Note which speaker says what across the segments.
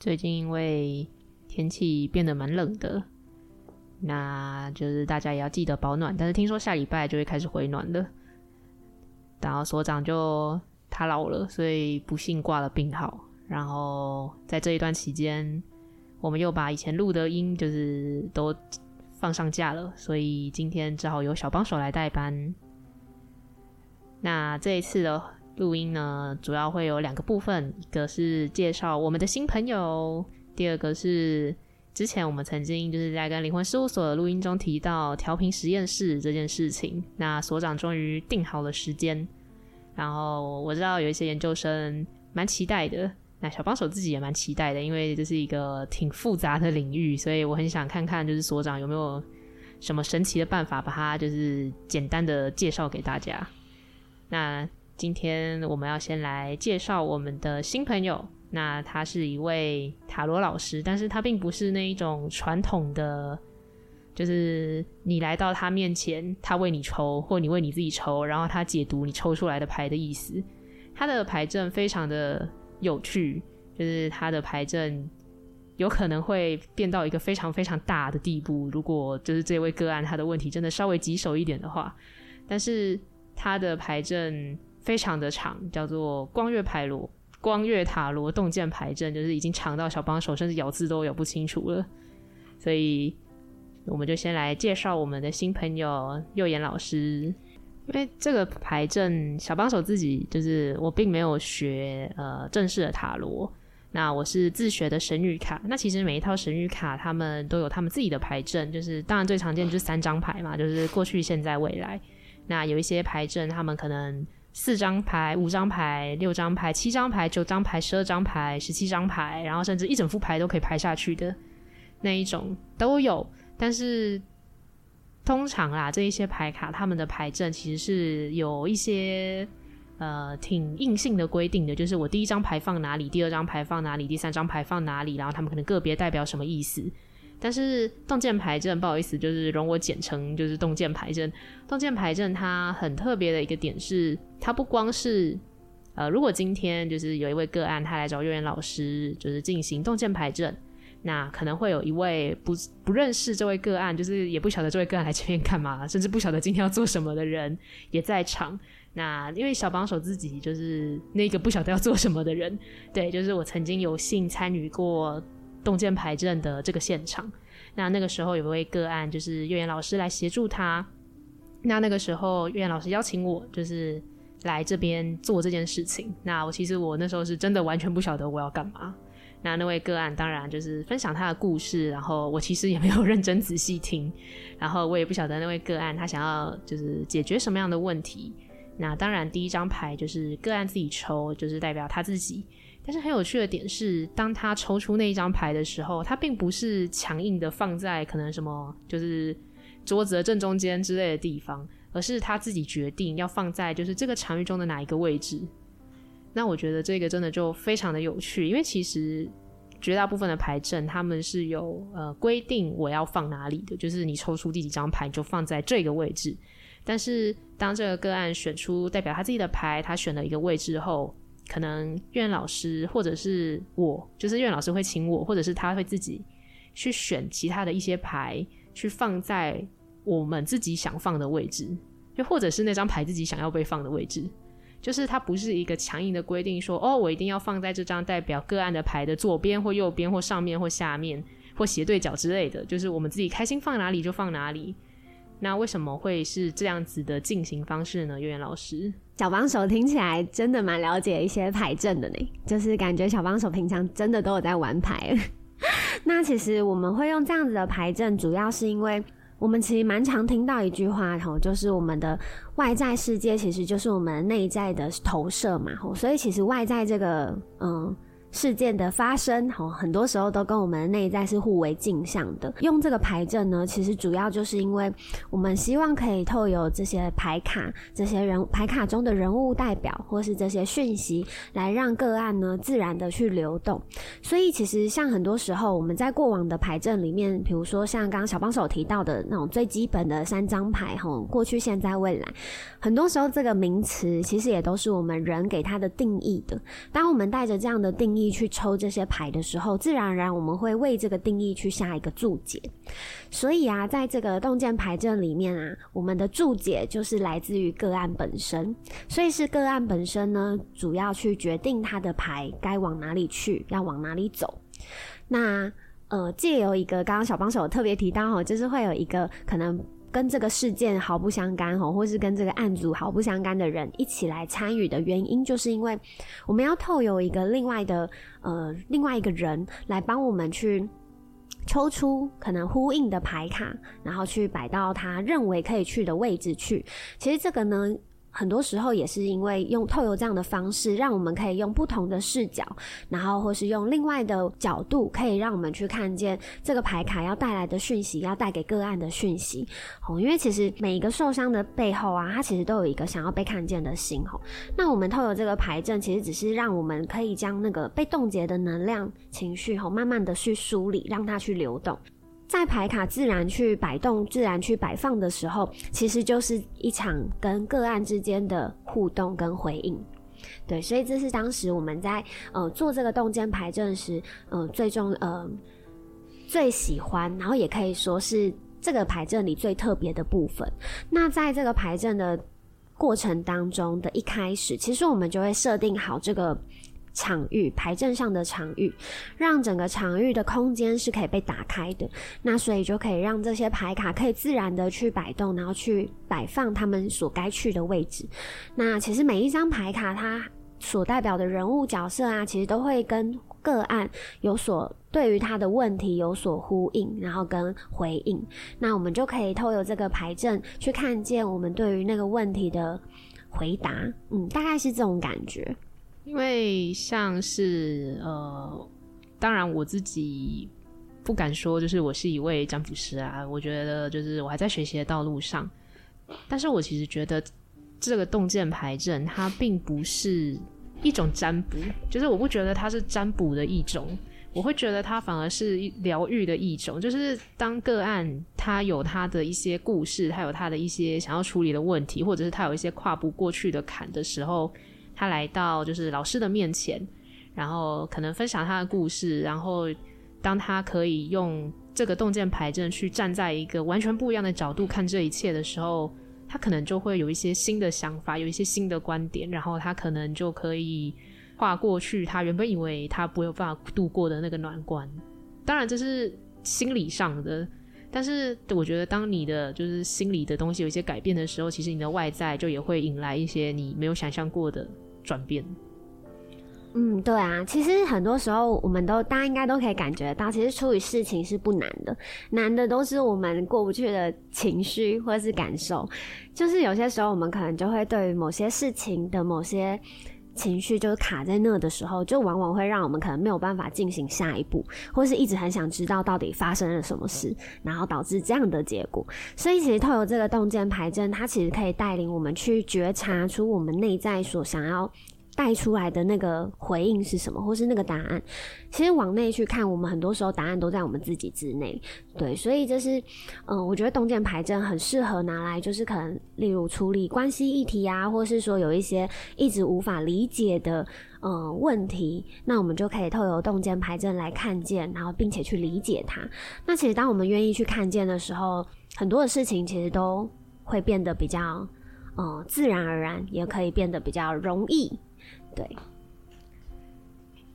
Speaker 1: 最近因为天气变得蛮冷的，那就是大家也要记得保暖。但是听说下礼拜就会开始回暖了。然后所长就他老了，所以不幸挂了病号。然后在这一段期间，我们又把以前录的音就是都放上架了，所以今天只好由小帮手来代班。那这一次的。录音呢，主要会有两个部分，一个是介绍我们的新朋友，第二个是之前我们曾经就是在跟灵魂事务所的录音中提到调频实验室这件事情。那所长终于定好了时间，然后我知道有一些研究生蛮期待的，那小帮手自己也蛮期待的，因为这是一个挺复杂的领域，所以我很想看看就是所长有没有什么神奇的办法，把它就是简单的介绍给大家。那。今天我们要先来介绍我们的新朋友。那他是一位塔罗老师，但是他并不是那一种传统的，就是你来到他面前，他为你抽，或你为你自己抽，然后他解读你抽出来的牌的意思。他的牌阵非常的有趣，就是他的牌阵有可能会变到一个非常非常大的地步。如果就是这位个案他的问题真的稍微棘手一点的话，但是他的牌阵。非常的长，叫做光月牌罗、光月塔罗洞见牌阵，就是已经长到小帮手甚至咬字都咬不清楚了。所以，我们就先来介绍我们的新朋友右眼老师。因为这个牌阵，小帮手自己就是我并没有学呃正式的塔罗，那我是自学的神谕卡。那其实每一套神谕卡，他们都有他们自己的牌阵，就是当然最常见就是三张牌嘛，就是过去、现在、未来。那有一些牌阵，他们可能。四张牌、五张牌、六张牌、七张牌、九张牌、十二张牌、十七张牌，然后甚至一整副牌都可以排下去的那一种都有。但是通常啦，这一些牌卡他们的牌阵其实是有一些呃挺硬性的规定的，就是我第一张牌放哪里，第二张牌放哪里，第三张牌放哪里，然后他们可能个别代表什么意思。但是洞见牌阵，不好意思，就是容我简称，就是洞见牌阵。洞见牌阵它很特别的一个点是，它不光是呃，如果今天就是有一位个案，他来找右眼老师，就是进行洞见牌阵，那可能会有一位不不认识这位个案，就是也不晓得这位个案来这边干嘛，甚至不晓得今天要做什么的人也在场。那因为小帮手自己就是那个不晓得要做什么的人，对，就是我曾经有幸参与过。洞见牌阵的这个现场，那那个时候有一位个案，就是右眼老师来协助他。那那个时候，右眼老师邀请我，就是来这边做这件事情。那我其实我那时候是真的完全不晓得我要干嘛。那那位个案当然就是分享他的故事，然后我其实也没有认真仔细听，然后我也不晓得那位个案他想要就是解决什么样的问题。那当然第一张牌就是个案自己抽，就是代表他自己。但是很有趣的点是，当他抽出那一张牌的时候，他并不是强硬的放在可能什么就是桌子的正中间之类的地方，而是他自己决定要放在就是这个场域中的哪一个位置。那我觉得这个真的就非常的有趣，因为其实绝大部分的牌阵他们是有呃规定我要放哪里的，就是你抽出第几张牌就放在这个位置。但是当这个个案选出代表他自己的牌，他选了一个位置后。可能院老师或者是我，就是院老师会请我，或者是他会自己去选其他的一些牌，去放在我们自己想放的位置，又或者是那张牌自己想要被放的位置。就是它不是一个强硬的规定说，哦，我一定要放在这张代表个案的牌的左边或右边或上面或下面或斜对角之类的。就是我们自己开心放哪里就放哪里。那为什么会是这样子的进行方式呢？院老师，
Speaker 2: 小帮手听起来真的蛮了解一些牌阵的呢，就是感觉小帮手平常真的都有在玩牌。那其实我们会用这样子的牌阵，主要是因为我们其实蛮常听到一句话吼，就是我们的外在世界其实就是我们内在的投射嘛，吼，所以其实外在这个嗯。事件的发生，很多时候都跟我们的内在是互为镜像的。用这个牌阵呢，其实主要就是因为我们希望可以透过这些牌卡、这些人牌卡中的人物代表，或是这些讯息，来让个案呢自然的去流动。所以，其实像很多时候我们在过往的牌阵里面，比如说像刚刚小帮手提到的那种最基本的三张牌，吼，过去、现在、未来，很多时候这个名词其实也都是我们人给它的定义的。当我们带着这样的定义，去抽这些牌的时候，自然而然我们会为这个定义去下一个注解。所以啊，在这个洞见牌阵里面啊，我们的注解就是来自于个案本身，所以是个案本身呢，主要去决定他的牌该往哪里去，要往哪里走。那呃，借由一个刚刚小帮手特别提到哈，就是会有一个可能。跟这个事件毫不相干吼，或是跟这个案组毫不相干的人一起来参与的原因，就是因为我们要透有一个另外的呃另外一个人来帮我们去抽出可能呼应的牌卡，然后去摆到他认为可以去的位置去。其实这个呢。很多时候也是因为用透过这样的方式，让我们可以用不同的视角，然后或是用另外的角度，可以让我们去看见这个牌卡要带来的讯息，要带给个案的讯息。哦，因为其实每一个受伤的背后啊，它其实都有一个想要被看见的心。吼，那我们透过这个牌阵，其实只是让我们可以将那个被冻结的能量、情绪，吼，慢慢的去梳理，让它去流动。在牌卡自然去摆动、自然去摆放的时候，其实就是一场跟个案之间的互动跟回应。对，所以这是当时我们在呃做这个洞见牌阵时，呃最终呃最喜欢，然后也可以说是这个牌阵里最特别的部分。那在这个牌阵的过程当中的一开始，其实我们就会设定好这个。场域牌阵上的场域，让整个场域的空间是可以被打开的。那所以就可以让这些牌卡可以自然的去摆动，然后去摆放他们所该去的位置。那其实每一张牌卡它所代表的人物角色啊，其实都会跟个案有所对于他的问题有所呼应，然后跟回应。那我们就可以透过这个牌阵去看见我们对于那个问题的回答。嗯，大概是这种感觉。
Speaker 1: 因为像是呃，当然我自己不敢说，就是我是一位占卜师啊。我觉得就是我还在学习的道路上，但是我其实觉得这个洞见牌阵它并不是一种占卜，就是我不觉得它是占卜的一种，我会觉得它反而是疗愈的一种。就是当个案他有他的一些故事，它有他的一些想要处理的问题，或者是他有一些跨不过去的坎的时候。他来到就是老师的面前，然后可能分享他的故事，然后当他可以用这个洞见牌阵去站在一个完全不一样的角度看这一切的时候，他可能就会有一些新的想法，有一些新的观点，然后他可能就可以跨过去他原本以为他不有办法度过的那个难关。当然这是心理上的，但是我觉得当你的就是心理的东西有一些改变的时候，其实你的外在就也会引来一些你没有想象过的。转变，
Speaker 2: 嗯，对啊，其实很多时候我们都大家应该都可以感觉到，其实处理事情是不难的，难的都是我们过不去的情绪或是感受。就是有些时候我们可能就会对于某些事情的某些情绪就是卡在那的时候，就往往会让我们可能没有办法进行下一步，或是一直很想知道到底发生了什么事，然后导致这样的结果。所以其实透过这个洞见牌阵，它其实可以带领我们去觉察出我们内在所想要。带出来的那个回应是什么，或是那个答案？其实往内去看，我们很多时候答案都在我们自己之内。对，所以这是，嗯、我觉得洞见牌阵很适合拿来，就是可能例如处理关系议题啊，或是说有一些一直无法理解的，嗯、问题，那我们就可以透过洞见牌阵来看见，然后并且去理解它。那其实当我们愿意去看见的时候，很多的事情其实都会变得比较，嗯、自然而然，也可以变得比较容易。对，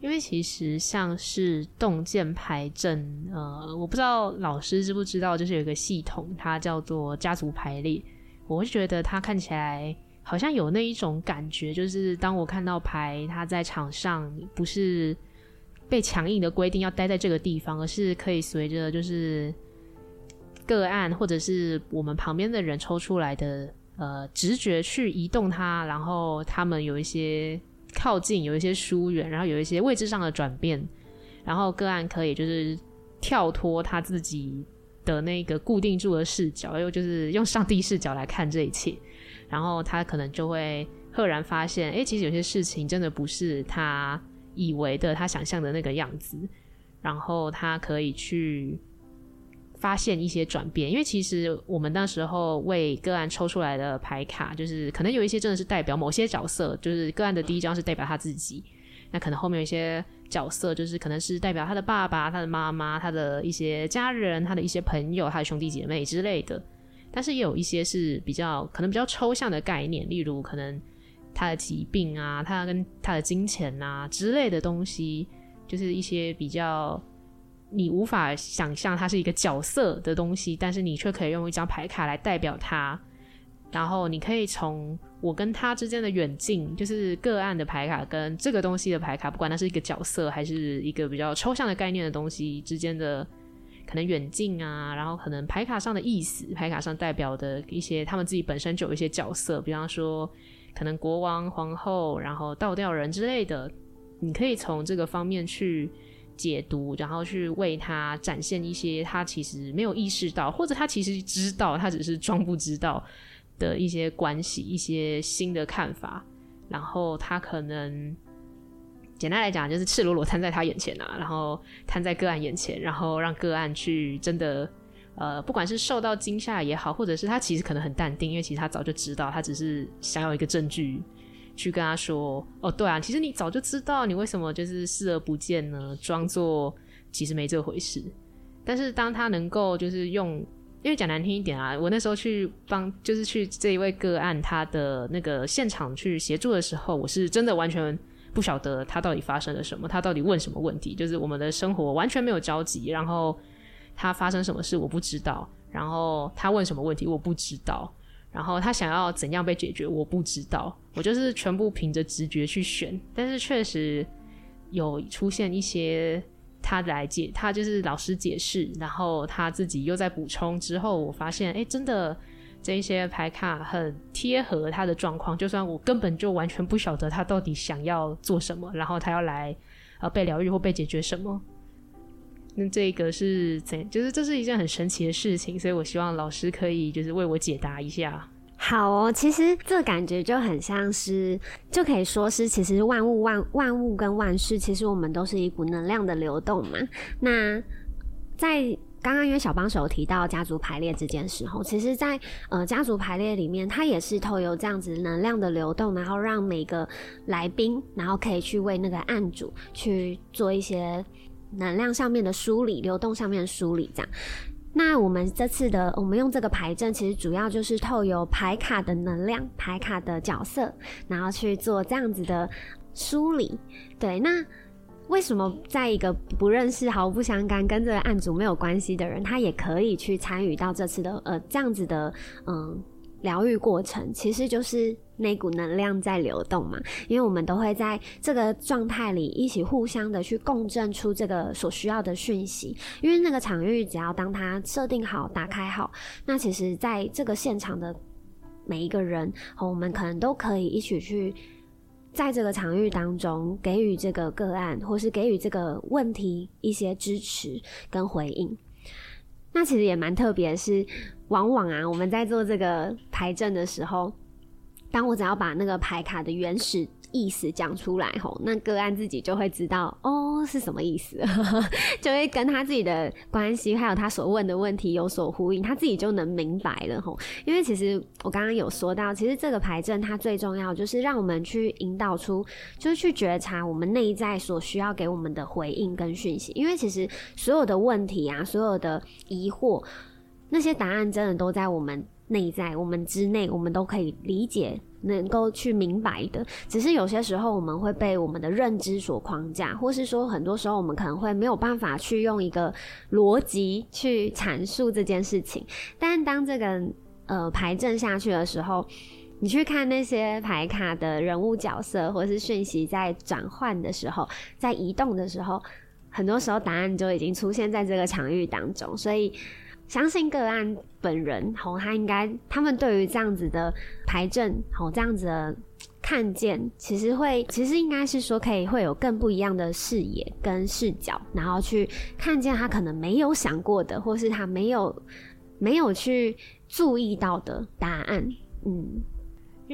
Speaker 1: 因为其实像是洞见牌阵，呃，我不知道老师知不知道，就是有一个系统，它叫做家族排列。我会觉得它看起来好像有那一种感觉，就是当我看到牌，它在场上不是被强硬的规定要待在这个地方，而是可以随着就是个案或者是我们旁边的人抽出来的呃直觉去移动它，然后他们有一些靠近，有一些疏远，然后有一些位置上的转变，然后个案可以就是跳脱他自己的那个固定住的视角，又就是用上帝视角来看这一切，然后他可能就会赫然发现，哎，其实有些事情真的不是他以为的，他想象的那个样子，然后他可以去。发现一些转变，因为其实我们那时候为个案抽出来的牌卡，就是可能有一些真的是代表某些角色，就是个案的第一张是代表他自己，那可能后面有一些角色，就是可能是代表他的爸爸、他的妈妈、他的一些家人、他的一些朋友、他的兄弟姐妹之类的。但是也有一些是比较可能比较抽象的概念，例如可能他的疾病啊，他跟他的金钱啊之类的东西，就是一些比较。你无法想象它是一个角色的东西，但是你却可以用一张牌卡来代表它。然后你可以从我跟他之间的远近，就是个案的牌卡跟这个东西的牌卡，不管它是一个角色还是一个比较抽象的概念的东西之间的可能远近啊，然后可能牌卡上的意思，牌卡上代表的一些他们自己本身就有一些角色，比方说可能国王、皇后，然后倒吊人之类的，你可以从这个方面去。解读，然后去为他展现一些他其实没有意识到，或者他其实知道，他只是装不知道的一些关系，一些新的看法。然后他可能简单来讲，就是赤裸裸摊在他眼前啊，然后摊在个案眼前，然后让个案去真的呃，不管是受到惊吓也好，或者是他其实可能很淡定，因为其实他早就知道，他只是想要一个证据。去跟他说：“哦，对啊，其实你早就知道，你为什么就是视而不见呢？装作其实没这回事。但是当他能够就是用，因为讲难听一点啊，我那时候去帮，就是去这一位个案他的那个现场去协助的时候，我是真的完全不晓得他到底发生了什么，他到底问什么问题，就是我们的生活完全没有交集，然后他发生什么事我不知道，然后他问什么问题我不知道。”然后他想要怎样被解决，我不知道。我就是全部凭着直觉去选，但是确实有出现一些他来解，他就是老师解释，然后他自己又在补充之后，我发现，哎，真的这一些牌卡很贴合他的状况，就算我根本就完全不晓得他到底想要做什么，然后他要来呃被疗愈或被解决什么。那这个是怎？就是这是一件很神奇的事情，所以我希望老师可以就是为我解答一下。
Speaker 2: 好哦，其实这感觉就很像是，就可以说是，其实万物万万物跟万事，其实我们都是一股能量的流动嘛。那在刚刚因为小帮手提到家族排列这件事后，其实在呃家族排列里面，它也是透过这样子能量的流动，然后让每个来宾，然后可以去为那个案主去做一些。能量上面的梳理，流动上面的梳理，这样。那我们这次的，我们用这个牌阵，其实主要就是透过牌卡的能量、牌卡的角色，然后去做这样子的梳理。对，那为什么在一个不认识、毫不相干、跟这个案主没有关系的人，他也可以去参与到这次的呃这样子的嗯疗愈过程？其实就是。那股能量在流动嘛，因为我们都会在这个状态里一起互相的去共振出这个所需要的讯息。因为那个场域只要当它设定好、打开好，那其实在这个现场的每一个人和，我们可能都可以一起去在这个场域当中给予这个个案，或是给予这个问题一些支持跟回应。那其实也蛮特别，是往往啊，我们在做这个牌阵的时候。当我只要把那个牌卡的原始意思讲出来吼，那个案自己就会知道哦是什么意思，就会跟他自己的关系还有他所问的问题有所呼应，他自己就能明白了吼。因为其实我刚刚有说到，其实这个牌阵它最重要就是让我们去引导出，就是去觉察我们内在所需要给我们的回应跟讯息。因为其实所有的问题啊，所有的疑惑，那些答案真的都在我们。内在我们之内，我们都可以理解，能够去明白的。只是有些时候，我们会被我们的认知所框架，或是说，很多时候我们可能会没有办法去用一个逻辑去阐述这件事情。但当这个呃牌阵下去的时候，你去看那些牌卡的人物角色，或是讯息在转换的时候，在移动的时候，很多时候答案就已经出现在这个场域当中，所以。相信个案本人，吼，他应该，他们对于这样子的排阵，吼，这样子的看见，其实会，其实应该是说，可以会有更不一样的视野跟视角，然后去看见他可能没有想过的，或是他没有没有去注意到的答案，嗯。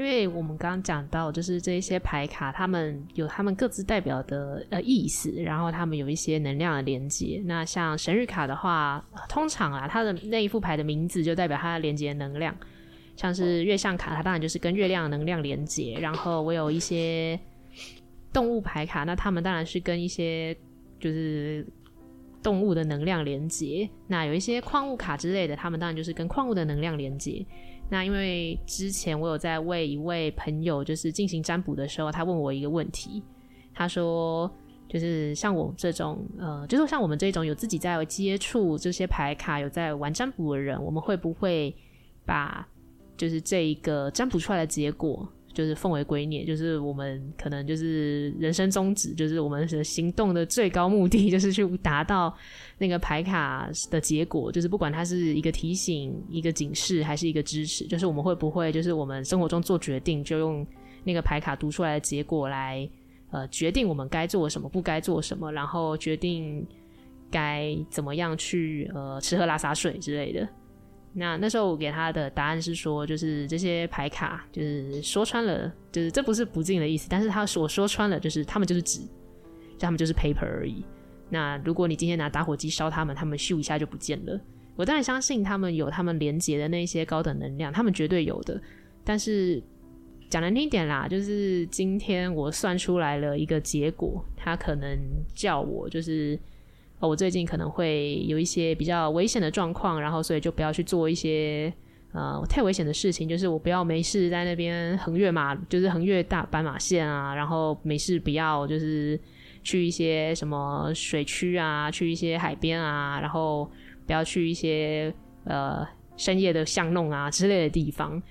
Speaker 1: 因为我们刚刚讲到，就是这一些牌卡，他们有他们各自代表的呃意思，然后他们有一些能量的连接。那像神谕卡的话，通常啊，它的那一副牌的名字就代表它的连接能量。像是月相卡，它当然就是跟月亮能量连接。然后我有一些动物牌卡，那他们当然是跟一些就是动物的能量连接。那有一些矿物卡之类的，他们当然就是跟矿物的能量连接。那因为之前我有在为一位朋友就是进行占卜的时候，他问我一个问题，他说就是像我这种呃，就是像我们这种有自己在接触这些牌卡、有在玩占卜的人，我们会不会把就是这一个占卜出来的结果？就是奉为圭臬，就是我们可能就是人生宗旨，就是我们的行动的最高目的，就是去达到那个牌卡的结果。就是不管它是一个提醒、一个警示，还是一个支持，就是我们会不会，就是我们生活中做决定，就用那个牌卡读出来的结果来呃决定我们该做什么，不该做什么，然后决定该怎么样去呃吃喝拉撒睡之类的。那那时候我给他的答案是说，就是这些牌卡，就是说穿了，就是这不是不敬的意思，但是他所说穿了，就是他们就是纸，就他们就是 paper 而已。那如果你今天拿打火机烧他们，他们咻一下就不见了。我当然相信他们有他们连接的那些高等能量，他们绝对有的。但是讲难听一点啦，就是今天我算出来了一个结果，他可能叫我就是。我最近可能会有一些比较危险的状况，然后所以就不要去做一些呃太危险的事情，就是我不要没事在那边横越马，就是横越大斑马线啊，然后没事不要就是去一些什么水区啊，去一些海边啊，然后不要去一些呃深夜的巷弄啊之类的地方。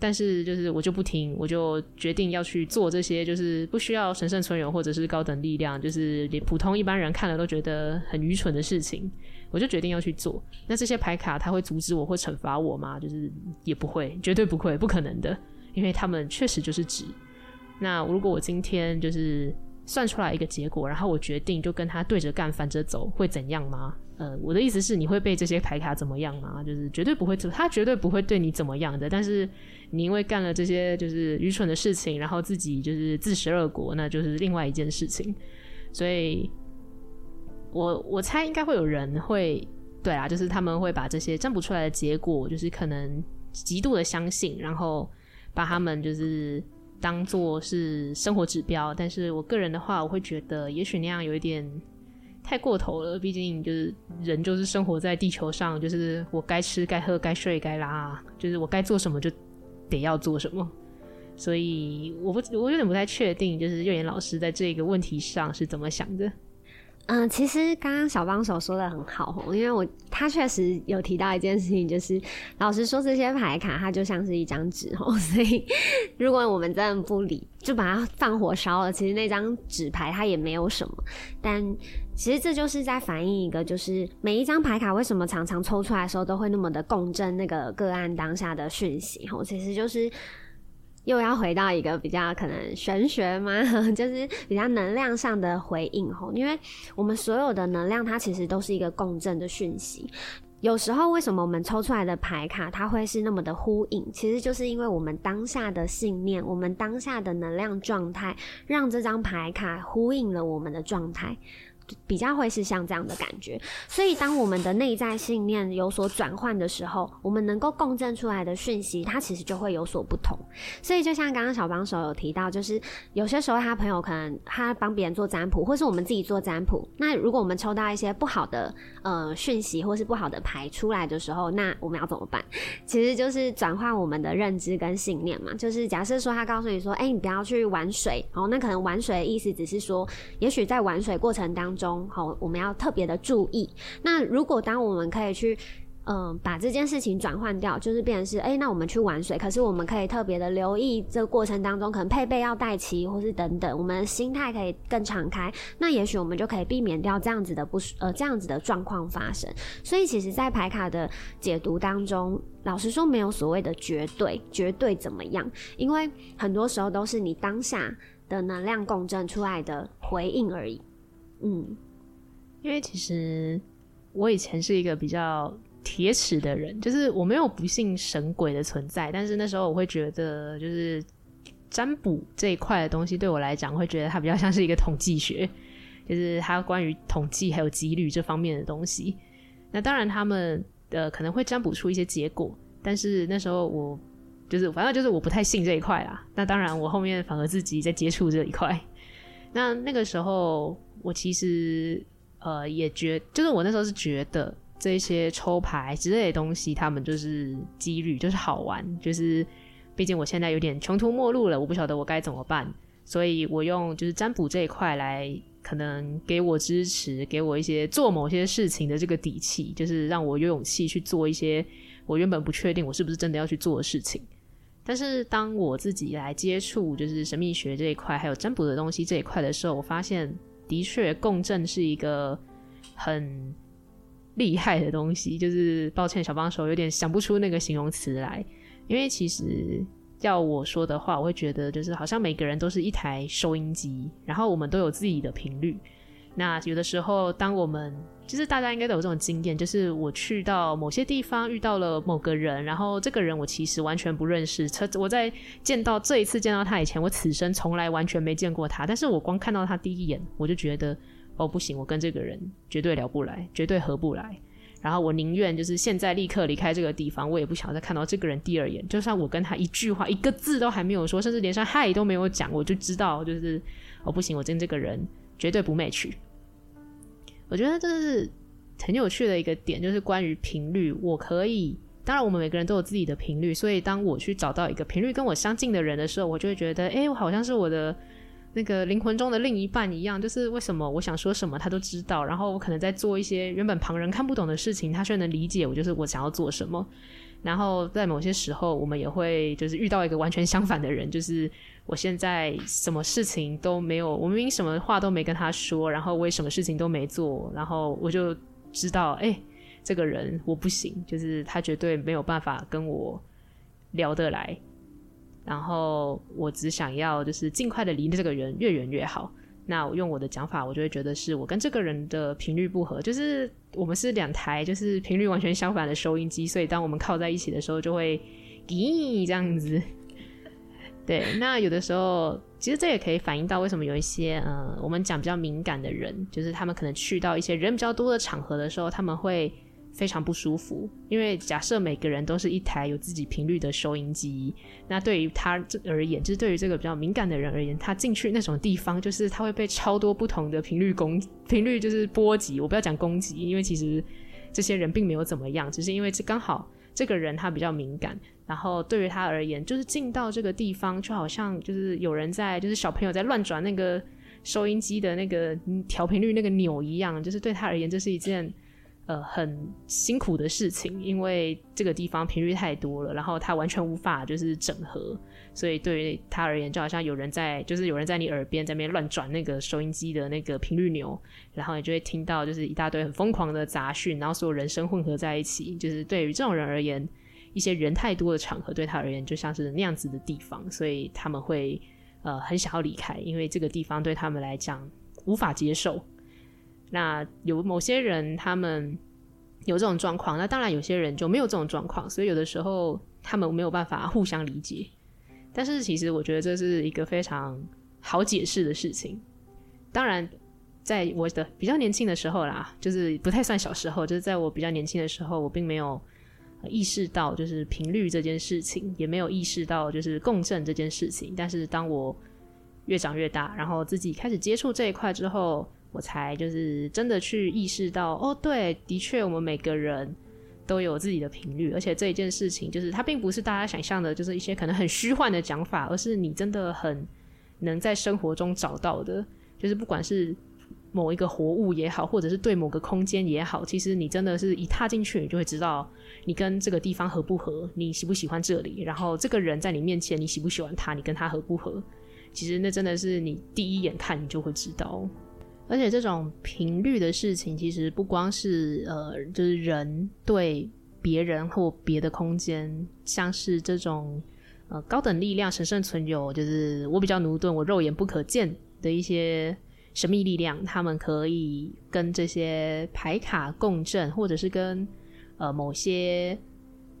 Speaker 1: 但是就是我就不听，我就决定要去做这些，就是不需要神圣存有或者是高等力量，就是连普通一般人看了都觉得很愚蠢的事情，我就决定要去做。那这些牌卡它会阻止我，会惩罚我吗？就是也不会，绝对不会，不可能的，因为他们确实就是纸。那如果我今天就是算出来一个结果，然后我决定就跟他对着干，反着走，会怎样吗？呃，我的意思是，你会被这些牌卡怎么样吗？就是绝对不会，他绝对不会对你怎么样的。但是你因为干了这些就是愚蠢的事情，然后自己就是自食恶果，那就是另外一件事情。所以我我猜应该会有人会，对啊，就是他们会把这些占卜出来的结果，就是可能极度的相信，然后把他们就是当做是生活指标。但是我个人的话，我会觉得也许那样有一点。太过头了，毕竟就是人就是生活在地球上，就是我该吃该喝该睡该拉，就是我该做什么就 得要做什么，所以我不我有点不太确定，就是月言老师在这个问题上是怎么想的。
Speaker 2: 嗯，其实刚刚小帮手说的很好，因为我他确实有提到一件事情，就是老实说，这些牌卡它就像是一张纸哦，所以如果我们真的不理，就把它放火烧了，其实那张纸牌它也没有什么。但其实这就是在反映一个，就是每一张牌卡为什么常常抽出来的时候都会那么的共振那个个案当下的讯息哦，其实就是。又要回到一个比较可能玄学吗？就是比较能量上的回应吼，因为我们所有的能量它其实都是一个共振的讯息。有时候为什么我们抽出来的牌卡它会是那么的呼应？其实就是因为我们当下的信念，我们当下的能量状态，让这张牌卡呼应了我们的状态。比较会是像这样的感觉，所以当我们的内在信念有所转换的时候，我们能够共振出来的讯息，它其实就会有所不同。所以就像刚刚小帮手有提到，就是有些时候他朋友可能他帮别人做占卜，或是我们自己做占卜，那如果我们抽到一些不好的呃讯息，或是不好的牌出来的时候，那我们要怎么办？其实就是转换我们的认知跟信念嘛。就是假设说他告诉你说，哎、你不要去玩水，哦，那可能玩水的意思只是说，也许在玩水过程当中。中好，我们要特别的注意。那如果当我们可以去嗯，把这件事情转换掉，就是变成是，哎、那我们去玩水，可是我们可以特别的留意这个过程当中，可能配备要带齐，或是等等，我们心态可以更敞开，那也许我们就可以避免掉这样子的不呃这样子的状况发生。所以，其实，在牌卡的解读当中，老实说，没有所谓的绝对，绝对怎么样，因为很多时候都是你当下的能量共振出来的回应而已。嗯，
Speaker 1: 因为其实我以前是一个比较。铁齿的人，就是我没有不信神鬼的存在，但是那时候我会觉得，就是占卜这一块的东西对我来讲，会觉得它比较像是一个统计学，就是它关于统计还有几率这方面的东西。那当然他们呃可能会占卜出一些结果，但是那时候我就是反正就是我不太信这一块啦。那当然我后面反而自己在接触这一块。那那个时候我其实呃也觉，就是我那时候是觉得。这些抽牌之类的东西，他们就是几率，就是好玩，就是毕竟我现在有点穷途末路了，我不晓得我该怎么办，所以我用就是占卜这一块来，可能给我支持，给我一些做某些事情的这个底气，就是让我有勇气去做一些我原本不确定我是不是真的要去做的事情。但是当我自己来接触就是神秘学这一块，还有占卜的东西这一块的时候，我发现的确共振是一个很。厉害的东西，就是抱歉，小帮手有点想不出那个形容词来。因为其实要我说的话，我会觉得就是好像每个人都是一台收音机，然后我们都有自己的频率。那有的时候，当我们其实大家应该都有这种经验，就是我去到某些地方遇到了某个人，然后这个人我其实完全不认识。他我在见到这一次见到他以前，我此生从来完全没见过他，但是我光看到他第一眼，我就觉得。哦，不行，我跟这个人绝对聊不来，绝对合不来。然后我宁愿就是现在立刻离开这个地方，我也不想再看到这个人第二眼。就算我跟他一句话、一个字都还没有说，甚至连声嗨都没有讲，我就知道，就是哦，不行，我跟这个人绝对不媚曲。我觉得这是很有趣的一个点，就是关于频率。我可以，当然我们每个人都有自己的频率，所以当我去找到一个频率跟我相近的人的时候，我就会觉得，哎，我好像是我的。那个灵魂中的另一半一样，就是为什么我想说什么他都知道，然后我可能在做一些原本旁人看不懂的事情，他却能理解我，就是我想要做什么。然后在某些时候，我们也会就是遇到一个完全相反的人，就是我现在什么事情都没有，我明明什么话都没跟他说，然后我也什么事情都没做，然后我就知道，哎，这个人我不行，就是他绝对没有办法跟我聊得来。然后我只想要就是尽快的离这个人越远越好。那我用我的讲法，我就会觉得是我跟这个人的频率不合，就是我们是两台就是频率完全相反的收音机，所以当我们靠在一起的时候，就会咦这样子。对，那有的时候其实这也可以反映到为什么有一些呃我们讲比较敏感的人，就是他们可能去到一些人比较多的场合的时候，他们会。非常不舒服，因为假设每个人都是一台有自己频率的收音机，那对于他这而言，就是对于这个比较敏感的人而言，他进去那种地方，就是他会被超多不同的频率攻频率就是波及。我不要讲攻击，因为其实这些人并没有怎么样，只是因为这刚好这个人他比较敏感，然后对于他而言，就是进到这个地方，就好像就是有人在，就是小朋友在乱转那个收音机的那个调频率那个钮一样，就是对他而言，这是一件。呃，很辛苦的事情，因为这个地方频率太多了，然后他完全无法就是整合，所以对于他而言，就好像有人在，就是有人在你耳边在那边乱转那个收音机的那个频率钮，然后你就会听到就是一大堆很疯狂的杂讯，然后所有人声混合在一起，就是对于这种人而言，一些人太多的场合对他而言就像是那样子的地方，所以他们会呃很想要离开，因为这个地方对他们来讲无法接受。那有某些人，他们有这种状况，那当然有些人就没有这种状况，所以有的时候他们没有办法互相理解。但是其实我觉得这是一个非常好解释的事情。当然，在我的比较年轻的时候啦，就是不太算小时候，就是在我比较年轻的时候，我并没有意识到就是频率这件事情，也没有意识到就是共振这件事情。但是当我越长越大，然后自己开始接触这一块之后，我才就是真的去意识到，哦，对，的确，我们每个人都有自己的频率，而且这一件事情就是它并不是大家想象的，就是一些可能很虚幻的讲法，而是你真的很能在生活中找到的，就是不管是某一个活物也好，或者是对某个空间也好，其实你真的是一踏进去，你就会知道你跟这个地方合不合，你喜不喜欢这里，然后这个人在你面前，你喜不喜欢他，你跟他合不合，其实那真的是你第一眼看你就会知道。而且这种频率的事情，其实不光是呃，就是人对别人或别的空间，像是这种呃高等力量神圣存有，就是我比较駑钝，我肉眼不可见的一些。神秘力量，他们可以跟这些牌卡共振，或者是跟呃某些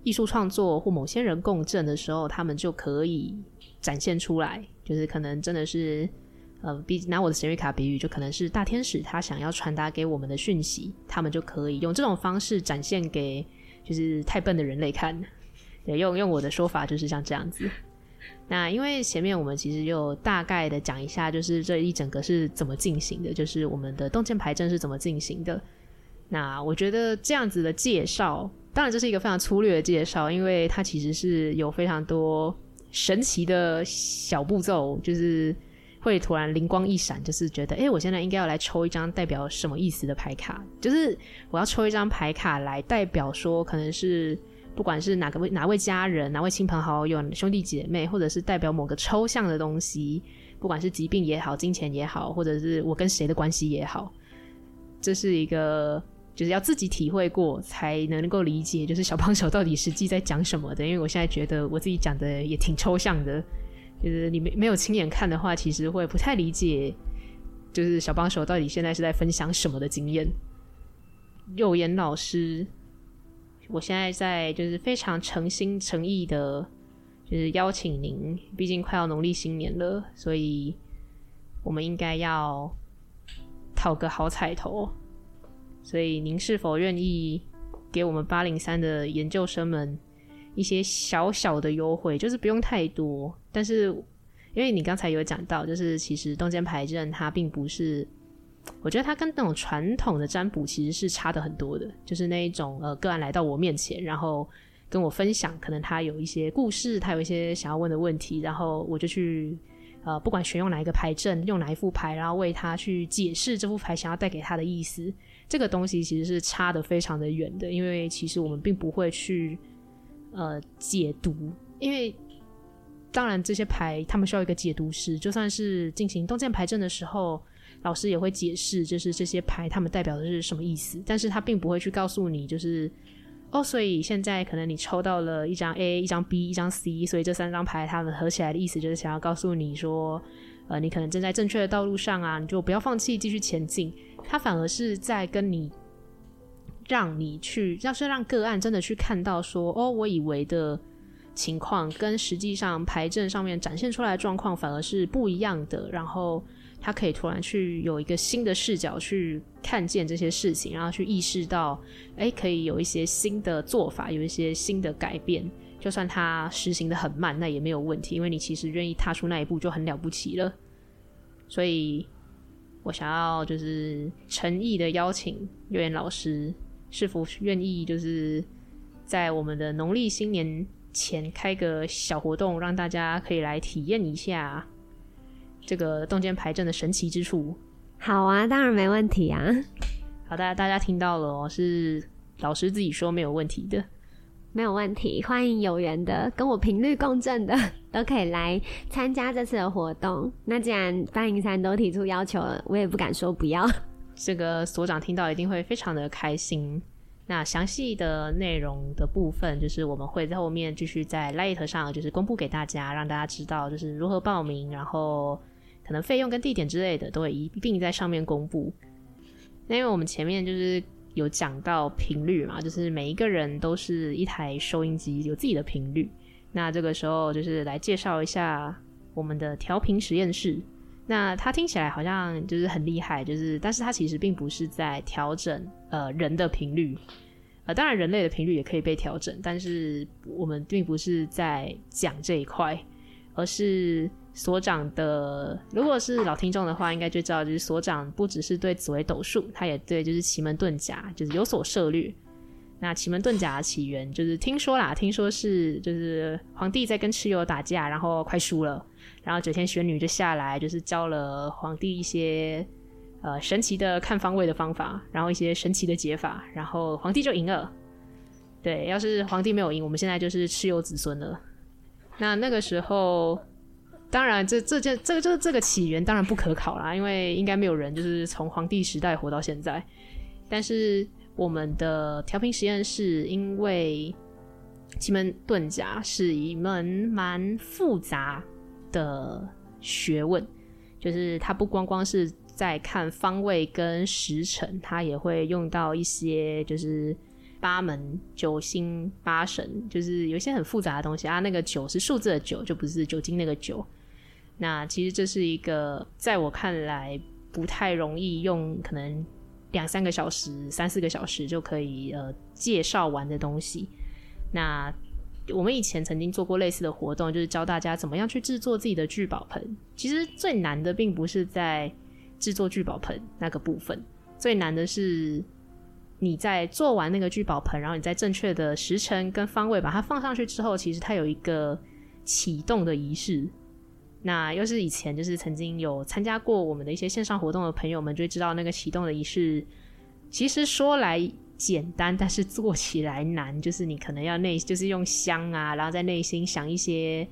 Speaker 1: 艺术创作或某些人共振的时候，他们就可以展现出来。就是可能真的是呃，比拿我的神諭卡比喻，就可能是大天使他想要传达给我们的讯息，他们就可以用这种方式展现给就是太笨的人类看。对，用用我的说法就是像这样子。那因为前面我们其实就大概的讲一下，就是这一整个是怎么进行的，就是我们的洞见牌阵是怎么进行的。那我觉得这样子的介绍，当然这是一个非常粗略的介绍，因为它其实是有非常多神奇的小步骤，就是会突然灵光一闪，就是觉得，哎，我现在应该要来抽一张代表什么意思的牌卡，就是我要抽一张牌卡来代表说，可能是。不管是哪个位哪位家人、哪位亲朋好友、兄弟姐妹，或者是代表某个抽象的东西，不管是疾病也好、金钱也好，或者是我跟谁的关系也好，这是一个就是要自己体会过才能够理解，就是小帮手到底实际在讲什么的。因为我现在觉得我自己讲的也挺抽象的，就是你没没有亲眼看的话，其实会不太理解，就是小帮手到底现在是在分享什么的经验。肉眼老师。我现在在就是非常诚心诚意的，就是邀请您，毕竟快要农历新年了，所以我们应该要讨个好彩头。所以您是否愿意给我们八零三的研究生们一些小小的优惠？就是不用太多，但是因为你刚才有讲到，就是其实东间牌阵它并不是。我觉得它跟那种传统的占卜其实是差的很多的，就是那一种呃个案来到我面前，然后跟我分享，可能他有一些故事，他有一些想要问的问题，然后我就去呃不管选用哪一个牌阵，用哪一副牌，然后为他去解释这副牌想要带给他的意思。这个东西其实是差得非常的远的，因为其实我们并不会去呃解读，因为当然这些牌他们需要一个解读师，就算是进行洞见牌阵的时候。老师也会解释，就是这些牌他们代表的是什么意思，但是他并不会去告诉你，就是哦，所以现在可能你抽到了一张 A、一张 B、一张 C，所以这三张牌他们合起来的意思就是想要告诉你说，呃，你可能正在正确的道路上啊，你就不要放弃，继续前进。他反而是在跟你，让你去，要是让个案真的去看到说，哦，我以为的情况跟实际上牌阵上面展现出来的状况反而是不一样的，然后。他可以突然去有一个新的视角去看见这些事情，然后去意识到，哎，可以有一些新的做法，有一些新的改变。就算他实行得很慢，那也没有问题，因为你其实愿意踏出那一步就很了不起了。所以，我想要就是诚意的邀请月圆老师，是否愿意就是在我们的农历新年前开个小活动，让大家可以来体验一下。这个洞见牌阵的神奇之处，
Speaker 2: 好啊，当然没问题啊。
Speaker 1: 好，大家大家听到了哦，是老师自己说没有问题的，
Speaker 2: 没有问题。欢迎有缘的跟我频率共振的 都可以来参加这次的活动。那既然八灵三都提出要求了，我也不敢说不要。
Speaker 1: 这个所长听到一定会非常的开心。那详细的内容的部分，就是我们会在后面继续在 Light 上就是公布给大家，让大家知道就是如何报名，然后。可能费用跟地点之类的都会一并在上面公布。那因为我们前面就是有讲到频率嘛，就是每一个人都是一台收音机，有自己的频率。那这个时候就是来介绍一下我们的调频实验室。那他听起来好像就是很厉害，就是但是他其实并不是在调整呃人的频率。呃，当然人类的频率也可以被调整，但是我们并不是在讲这一块，而是。所长的，如果是老听众的话，应该就知道，就是所长不只是对紫微斗数，他也对就是奇门遁甲就是有所涉猎。那奇门遁甲的起源，就是听说啦，听说是就是皇帝在跟蚩尤打架，然后快输了，然后九天玄女就下来，就是教了皇帝一些呃神奇的看方位的方法，然后一些神奇的解法，然后皇帝就赢了。对，要是皇帝没有赢，我们现在就是蚩尤子孙了。那那个时候，当然这这件这个这个这个起源当然不可考啦，因为应该没有人就是从皇帝时代活到现在。但是我们的调频实验室，因为奇门遁甲是一门蛮复杂的学问，就是它不光光是在看方位跟时辰，它也会用到一些就是。八门九星八神，就是有一些很复杂的东西啊。那个九是数字的九，就不是酒精那个酒。那其实这是一个在我看来不太容易用，可能两三个小时、三四个小时就可以呃介绍完的东西。那我们以前曾经做过类似的活动，就是教大家怎么样去制作自己的聚宝盆。其实最难的并不是在制作聚宝盆那个部分，最难的是。你在做完那个聚宝盆，然后你在正确的时辰跟方位把它放上去之后，其实它有一个启动的仪式。那又是以前就是曾经有参加过我们的一些线上活动的朋友们，就会知道那个启动的仪式，其实说来简单，但是做起来难。就是你可能要内，就是用香啊，然后在内心想一些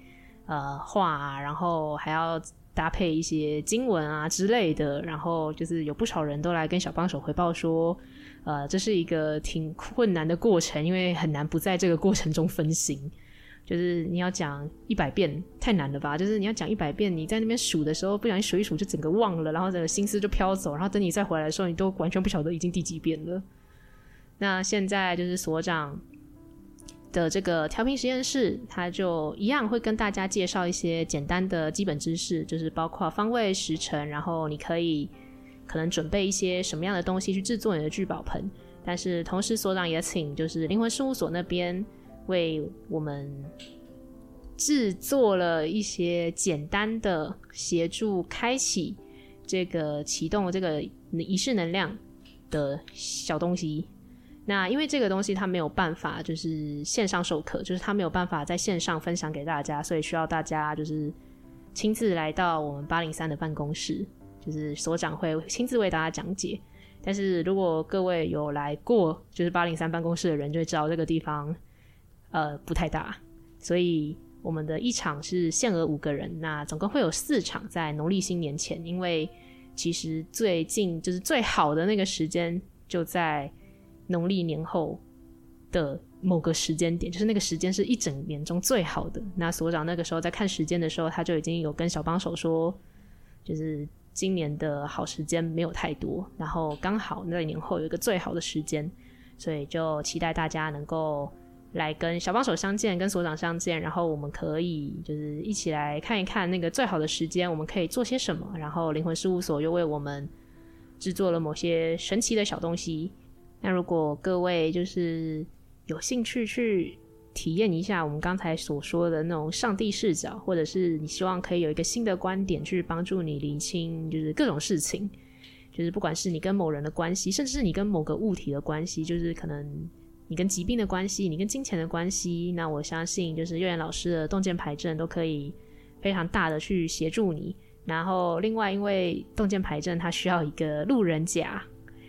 Speaker 1: 呃话啊，然后还要搭配一些经文啊之类的，然后就是有不少人都来跟小帮手回报说。呃，这是一个挺困难的过程，因为很难不在这个过程中分心。就是你要讲一百遍，太难了吧？就是你要讲一百遍，你在那边数的时候，不小心数一数就整个忘了，然后整个心思就飘走，然后等你再回来的时候，你都完全不晓得已经第几遍了。那现在就是所长的这个调频实验室，他就一样会跟大家介绍一些简单的基本知识，就是包括方位、时辰，然后你可以。可能准备一些什么样的东西去制作你的聚宝盆，但是同时所长也请就是灵魂事务所那边为我们制作了一些简单的协助开启这个启动这个仪式能量的小东西。那因为这个东西它没有办法就是线上授课，就是它没有办法在线上分享给大家，所以需要大家就是亲自来到我们八零三的办公室。就是所长会亲自为大家讲解，但是如果各位有来过就是八零三办公室的人，就会知道这个地方呃不太大，所以我们的一场是限额五个人，那总共会有四场在农历新年前，因为其实最近就是最好的那个时间就在农历年后的某个时间点，就是那个时间是一整年中最好的。那所长那个时候在看时间的时候，他就已经有跟小帮手说，就是。今年的好时间没有太多，然后刚好那年后有一个最好的时间，所以就期待大家能够来跟小帮手相见，跟所长相见，然后我们可以就是一起来看一看那个最好的时间，我们可以做些什么。然后灵魂事务所又为我们制作了某些神奇的小东西。那如果各位就是有兴趣去。体验一下我们刚才所说的那种上帝视角，或者是你希望可以有一个新的观点去帮助你理清，就是各种事情，就是不管是你跟某人的关系，甚至是你跟某个物体的关系，就是可能你跟疾病的关系，你跟金钱的关系，那我相信就是月圆老师的洞见牌阵都可以非常大的去协助你。然后另外，因为洞见牌阵它需要一个路人甲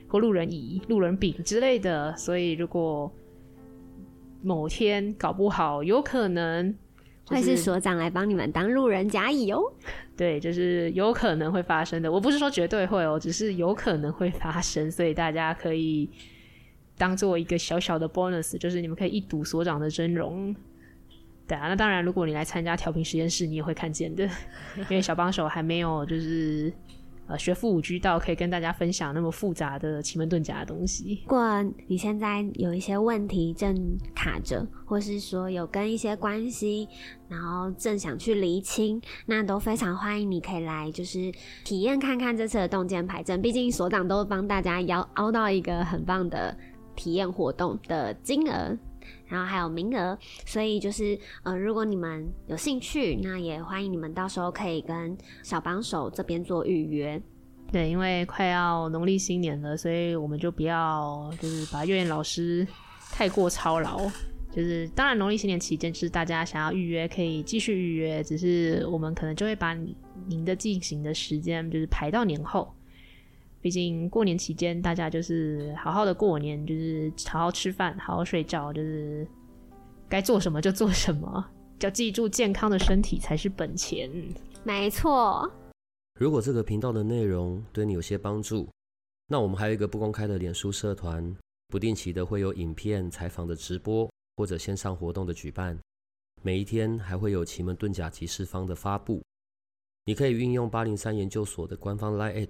Speaker 1: 或路人乙、路人丙之类的，所以如果某天搞不好，有可能、就是、
Speaker 2: 会是所长来帮你们当路人甲乙哦。
Speaker 1: 对，就是有可能会发生的。我不是说绝对会哦，只是有可能会发生，所以大家可以当做一个小小的 bonus，就是你们可以一睹所长的真容。对啊，那当然，如果你来参加调频实验室，你也会看见的，因为小帮手还没有就是。呃，学富五居道可以跟大家分享那么复杂的奇门遁甲的东西。
Speaker 2: 如果你现在有一些问题正卡着，或是说有跟一些关系，然后正想去厘清，那都非常欢迎你可以来，就是体验看看这次的洞见牌阵。毕竟所长都帮大家要凹到一个很棒的体验活动的金额。然后还有名额，所以就是呃，如果你们有兴趣，那也欢迎你们到时候可以跟小帮手这边做预约。
Speaker 1: 对，因为快要农历新年了，所以我们就不要就是把月圆老师太过操劳。就是当然农历新年期间，是大家想要预约可以继续预约，只是我们可能就会把您的进行的时间就是排到年后。毕竟过年期间，大家就是好好的过年，就是好好吃饭，好好睡觉，就是该做什么就做什么，要记住健康的身体才是本钱。
Speaker 2: 没错。
Speaker 3: 如果这个频道的内容对你有些帮助，那我们还有一个不公开的脸书社团，不定期的会有影片、采访的直播或者线上活动的举办，每一天还会有奇门遁甲集市方的发布。你可以运用八零三研究所的官方 LINE@